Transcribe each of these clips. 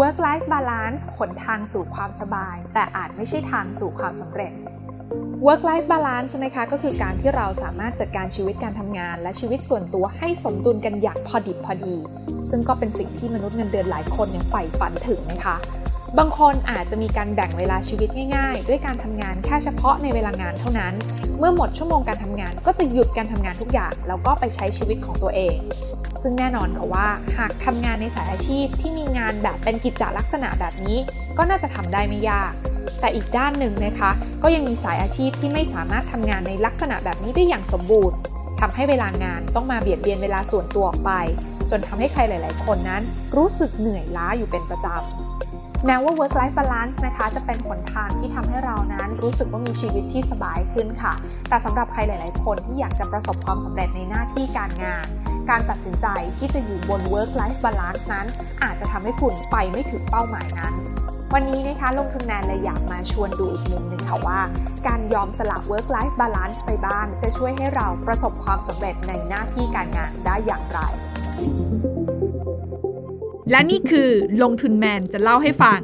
work life balance หนทางสู่ความสบาย แต่อาจไม่ใช่ทางสู่ความสำเร็จ work life balance นะคะก็คือการที่เราสามารถจัดการชีวิตการทำงาน และชีวิตส่วนตัวให้สมดุลกันอย่างพอดิบพอดี ซึ่งก็เป็นสิ่งที่มนุษย์เงินเดือนหลายคนเนี่ยใฝ่ฝันถึงนะคะ บางคนอาจจะมีการแบ่งเวลาชีวิตง่าย ๆ ด้วยการทำงานแค่เฉพาะในเวลางานเท่านั้น เมื่อหมดชั่วโมงการทำงานก็จะหยุดการทำงานทุกอย่าง แล้วก็ไปใช้ชีวิตของตัวเอง ซึ่งแน่นอนค่ะว่า หากทำงานในสายอาชีพที่มีงานแบบเป็นกิจจลักษณะแบบนี้ ก็น่าจะทำได้ไม่ยาก แต่อีกด้านหนึ่งนะคะ ก็ยังมีสายอาชีพที่ไม่สามารถทำงานในลักษณะแบบนี้ได้อย่างสมบูรณ์ทำให้เวลางานต้องมาเบียดเบียนเวลาส่วนตัวออกไป จนทำให้ใครหลาย ๆ คนนั้น รู้สึกเหนื่อยล้าอยู่เป็นประจำแม้ว่า work life balance นะคะ จะเป็นหนทางที่ทำให้เรานั้นรู้สึกว่ามีชีวิตที่สบายขึ้นค่ะ แต่สำหรับใครหลาย ๆ คนที่อยากจะประสบความสำเร็จในหน้าที่การงาน การตัดสินใจที่จะอยู่บน work life balance นั้น อาจจะทำให้คุณไปไม่ถึงเป้าหมายนั้น วันนี้นะคะลงทุนแมนเลยอยากมาชวนดูอีกมุมหนึ่งค่ะว่า การยอมสละ work life balance ไปบ้างจะช่วยให้เราประสบความสำเร็จในหน้าที่การงานได้อย่างไร และนี่คือลงทุนแมนจะเล่าให้ฟัง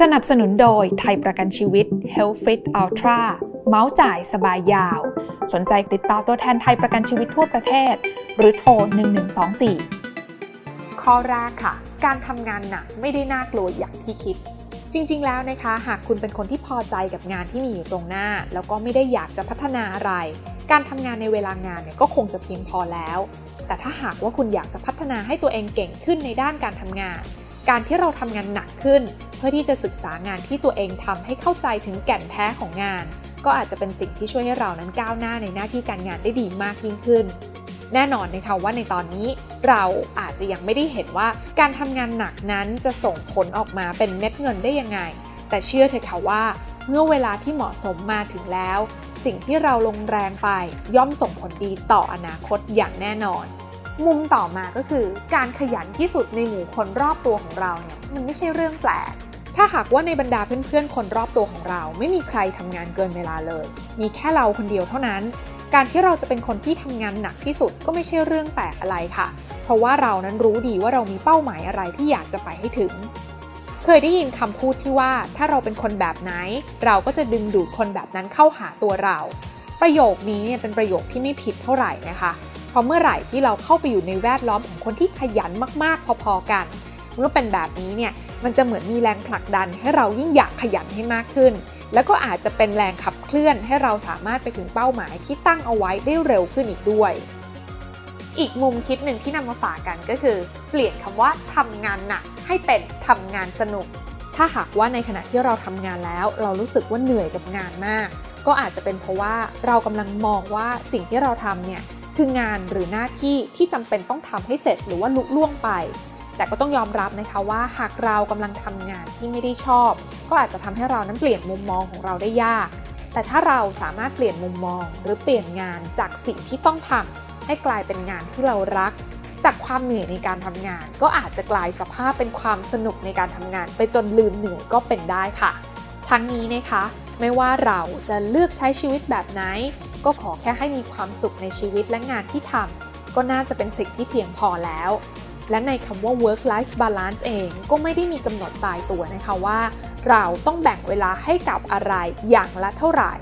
สนับสนุนโดยไทยประกันชีวิต Health Fit Ultra เมาส์จ่ายสบายยาว สนใจติดต่อตัวแทนไทยประกันชีวิตทั่วประเทศ หรือโทร 1124 ข้อแรกค่ะ การทำงานหนักไม่ได้น่ากลัวอย่างที่คิด จริง ๆ แล้วนะคะ หากคุณเป็นคนที่พอใจกับงานที่มีอยู่ตรงหน้า แล้วก็ไม่ได้อยากจะพัฒนาอะไร การทำงานในเวลางานเนี่ยก็คงจะเพียงพอแล้ว แต่ถ้าหากว่าคุณอยากจะพัฒนาให้ตัวเองเก่งขึ้นในด้านการทำงาน การที่เราทำงานหนักขึ้น เพื่อที่จะศึกษางานที่ตัวเองทำให้เข้าใจถึงแก่นแท้ของงาน ก็อาจจะเป็นสิ่งที่ช่วยให้เรานั้นก้าวหน้าในหน้าที่การงานได้ดีมากยิ่งขึ้น แน่นอนนะคะว่าในตอนนี้เราอาจจะยังไม่ได้เห็นว่าการทำงานหนักนั้นจะส่งผลออกมาเป็นเม็ดเงินได้ยังไง แต่เชื่อเถอะค่ะว่าเมื่อเวลาที่เหมาะสมมาถึงแล้ว สิ่งที่เราลงแรงไปย่อมส่งผลดีต่ออนาคตอย่างแน่นอน มุมต่อมาก็คือ การขยันที่สุดในหมู่คนรอบตัวของเราเนี่ยมันไม่ใช่เรื่องแปลก ถ้าหากว่าในบรรดาเพื่อนๆ คนรอบตัวของเรา ไม่มีใครทำงานเกินเวลาเลย มีแค่เราคนเดียวเท่านั้น การที่เราจะเป็นคนที่ทำงานหนักที่สุดก็ไม่ใช่เรื่องแปลกอะไรค่ะ เพราะว่าเรานั้นรู้ดีว่าเรามีเป้าหมายอะไรที่อยากจะไปให้ถึง เคยได้ยินคำพูดที่ว่าถ้าเราเป็นคนแบบไหน เราก็จะดึงดูดคนแบบนั้นเข้าหาตัวเรา ประโยคนี้เนี่ยเป็นประโยคที่ไม่ผิดเท่าไหร่นะคะเพราะเมื่อไหร่ที่เราเข้าไปอยู่ในแวดล้อมของคนที่ขยันมากๆ พอๆกัน มื่อเป็นแบบนี้เนี่ยมันจะเหมือนมีแรงผลักดันให้เรายิ่งอยากขยันให้มากขึ้น แล้วก็อาจจะเป็นแรงขับเคลื่อนให้เราสามารถไปถึงเป้าหมายที่ตั้งเอาไว้ได้เร็วขึ้นอีกด้วย อีกมุมคิดหนึ่งที่นำมาฝากกันก็คือ เปลี่ยนคำว่าทำงานหนักให้เป็นทำงานสนุก ถ้าหากว่าในขณะที่เราทำงานแล้ว เรารู้สึกว่าเหนื่อยกับงานมาก ก็อาจจะเป็นเพราะว่าเรากำลังมองว่าสิ่งที่เราทำเนี่ยคืองานหรือหน้าที่ที่จำเป็นต้องทำให้เสร็จหรือว่าลุล่วงไป แต่ก็ต้องยอมรับนะคะว่าหากเรากำลังทำงานที่ไม่ได้ชอบ ก็อาจจะทำให้เรานั้นเปลี่ยนมุมมองของเราได้ยาก แต่ถ้าเราสามารถเปลี่ยนมุมมอง หรือเปลี่ยนงานจากสิ่งที่ต้องทำให้กลายเป็นงานที่เรารัก จากความเหนื่อยในการทำงาน ก็อาจจะกลายสภาพเป็นความสนุกในการทำงาน ไปจนลืมเหนื่อยก็เป็นได้ค่ะ ทั้งนี้นะคะ ไม่ว่าเราจะเลือกใช้ชีวิตแบบไหน ก็ขอแค่ให้มีความสุขในชีวิตและงานที่ทำก็น่าจะเป็นสิ่งที่เพียงพอแล้ว และในคำว่า work life balance เองก็ไม่ได้มีกำหนดตายตัวนะคะว่า เราต้องแบ่งเวลาให้กับอะไรอย่างละเท่าไหร่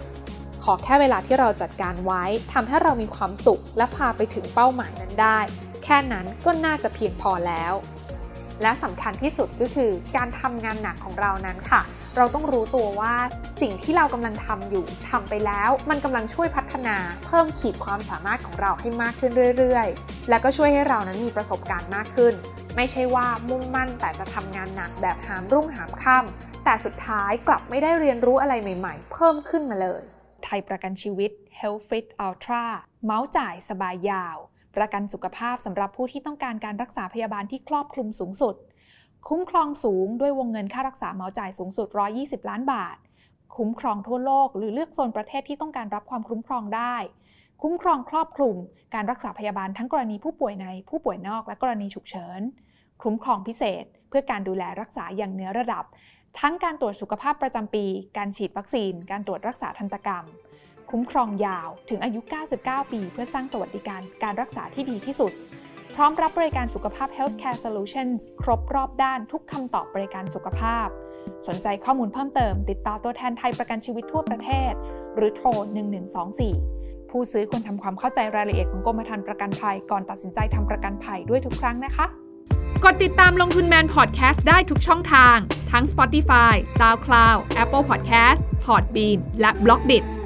ขอแค่เวลาที่เราจัดการไว้ทำให้เรามีความสุข และพาไปถึงเป้าหมายนั้นได้ แค่นั้นก็น่าจะเพียงพอแล้ว และสำคัญที่สุดก็คือการทำงานหนักของเรานั้นค่ะ เราต้องรู้ตัวว่าสิ่งที่เรากำลังทำอยู่ทำไปแล้ว มันกำลังช่วยพัฒนา เพิ่มขีดความสามารถของเราให้มากขึ้นเรื่อยๆ และก็ช่วยให้เรานั้นมีประสบการณ์มากขึ้น ไม่ใช่ว่ามุ่งมั่นแต่จะทำงานหนักแบบหามรุ่งหามค่ำแต่สุดท้ายกลับไม่ได้เรียนรู้อะไรใหม่ๆ เพิ่มขึ้นมาเลย ไทยประกันชีวิต Health Fit Ultra เมาส์จ่ายสบายยาว ประกันสุขภาพสำหรับผู้ที่ต้องการการรักษาพยาบาลที่ครอบคลุมสูงสุด คุ้มครองสูงด้วยวงเงินค่ารักษาเมาส์จ่ายสูงสุด 120 ล้านบาท คุ้มครองทั่วโลก หรือเลือกโซนประเทศที่ต้องการรับความคุ้มครองได้ คุ้มครองครอบคลุม การรักษาพยาบาลทั้งกรณีผู้ป่วยในผู้ป่วยนอกและกรณีฉุกเฉิน คุ้มครองพิเศษ เพื่อการดูแลรักษาอย่างเนื้อระดับ ทั้งการตรวจสุขภาพประจำปี การฉีดวัคซีน การตรวจรักษาทันตกรรม คุ้มครองยาวถึงอายุ 99 ปี เพื่อสร้างสวัสดิการการรักษาที่ดีที่สุด ร้อมรับบริการสุขภาพ Healthcare Solutions ครบรอบด้านทุกคำตอบบริการสุขภาพ สนใจข้อมูลเพิ่มเติม ติดต่อตัวแทนไทยประกันชีวิตทั่วประเทศ หรือโทร 1124 ผู้ซื้อควรทำความเข้าใจรายละเอียดของกรมธรรม์ประกันภัยก่อนตัดสินใจทำประกันภัยด้วยทุกครั้งนะคะ กดติดตามลงทุนแมนพอดแคสต์ได้ทุกช่องทาง ทั้ง Spotify, SoundCloud, Apple Podcast, Podbean และ b l o k d i t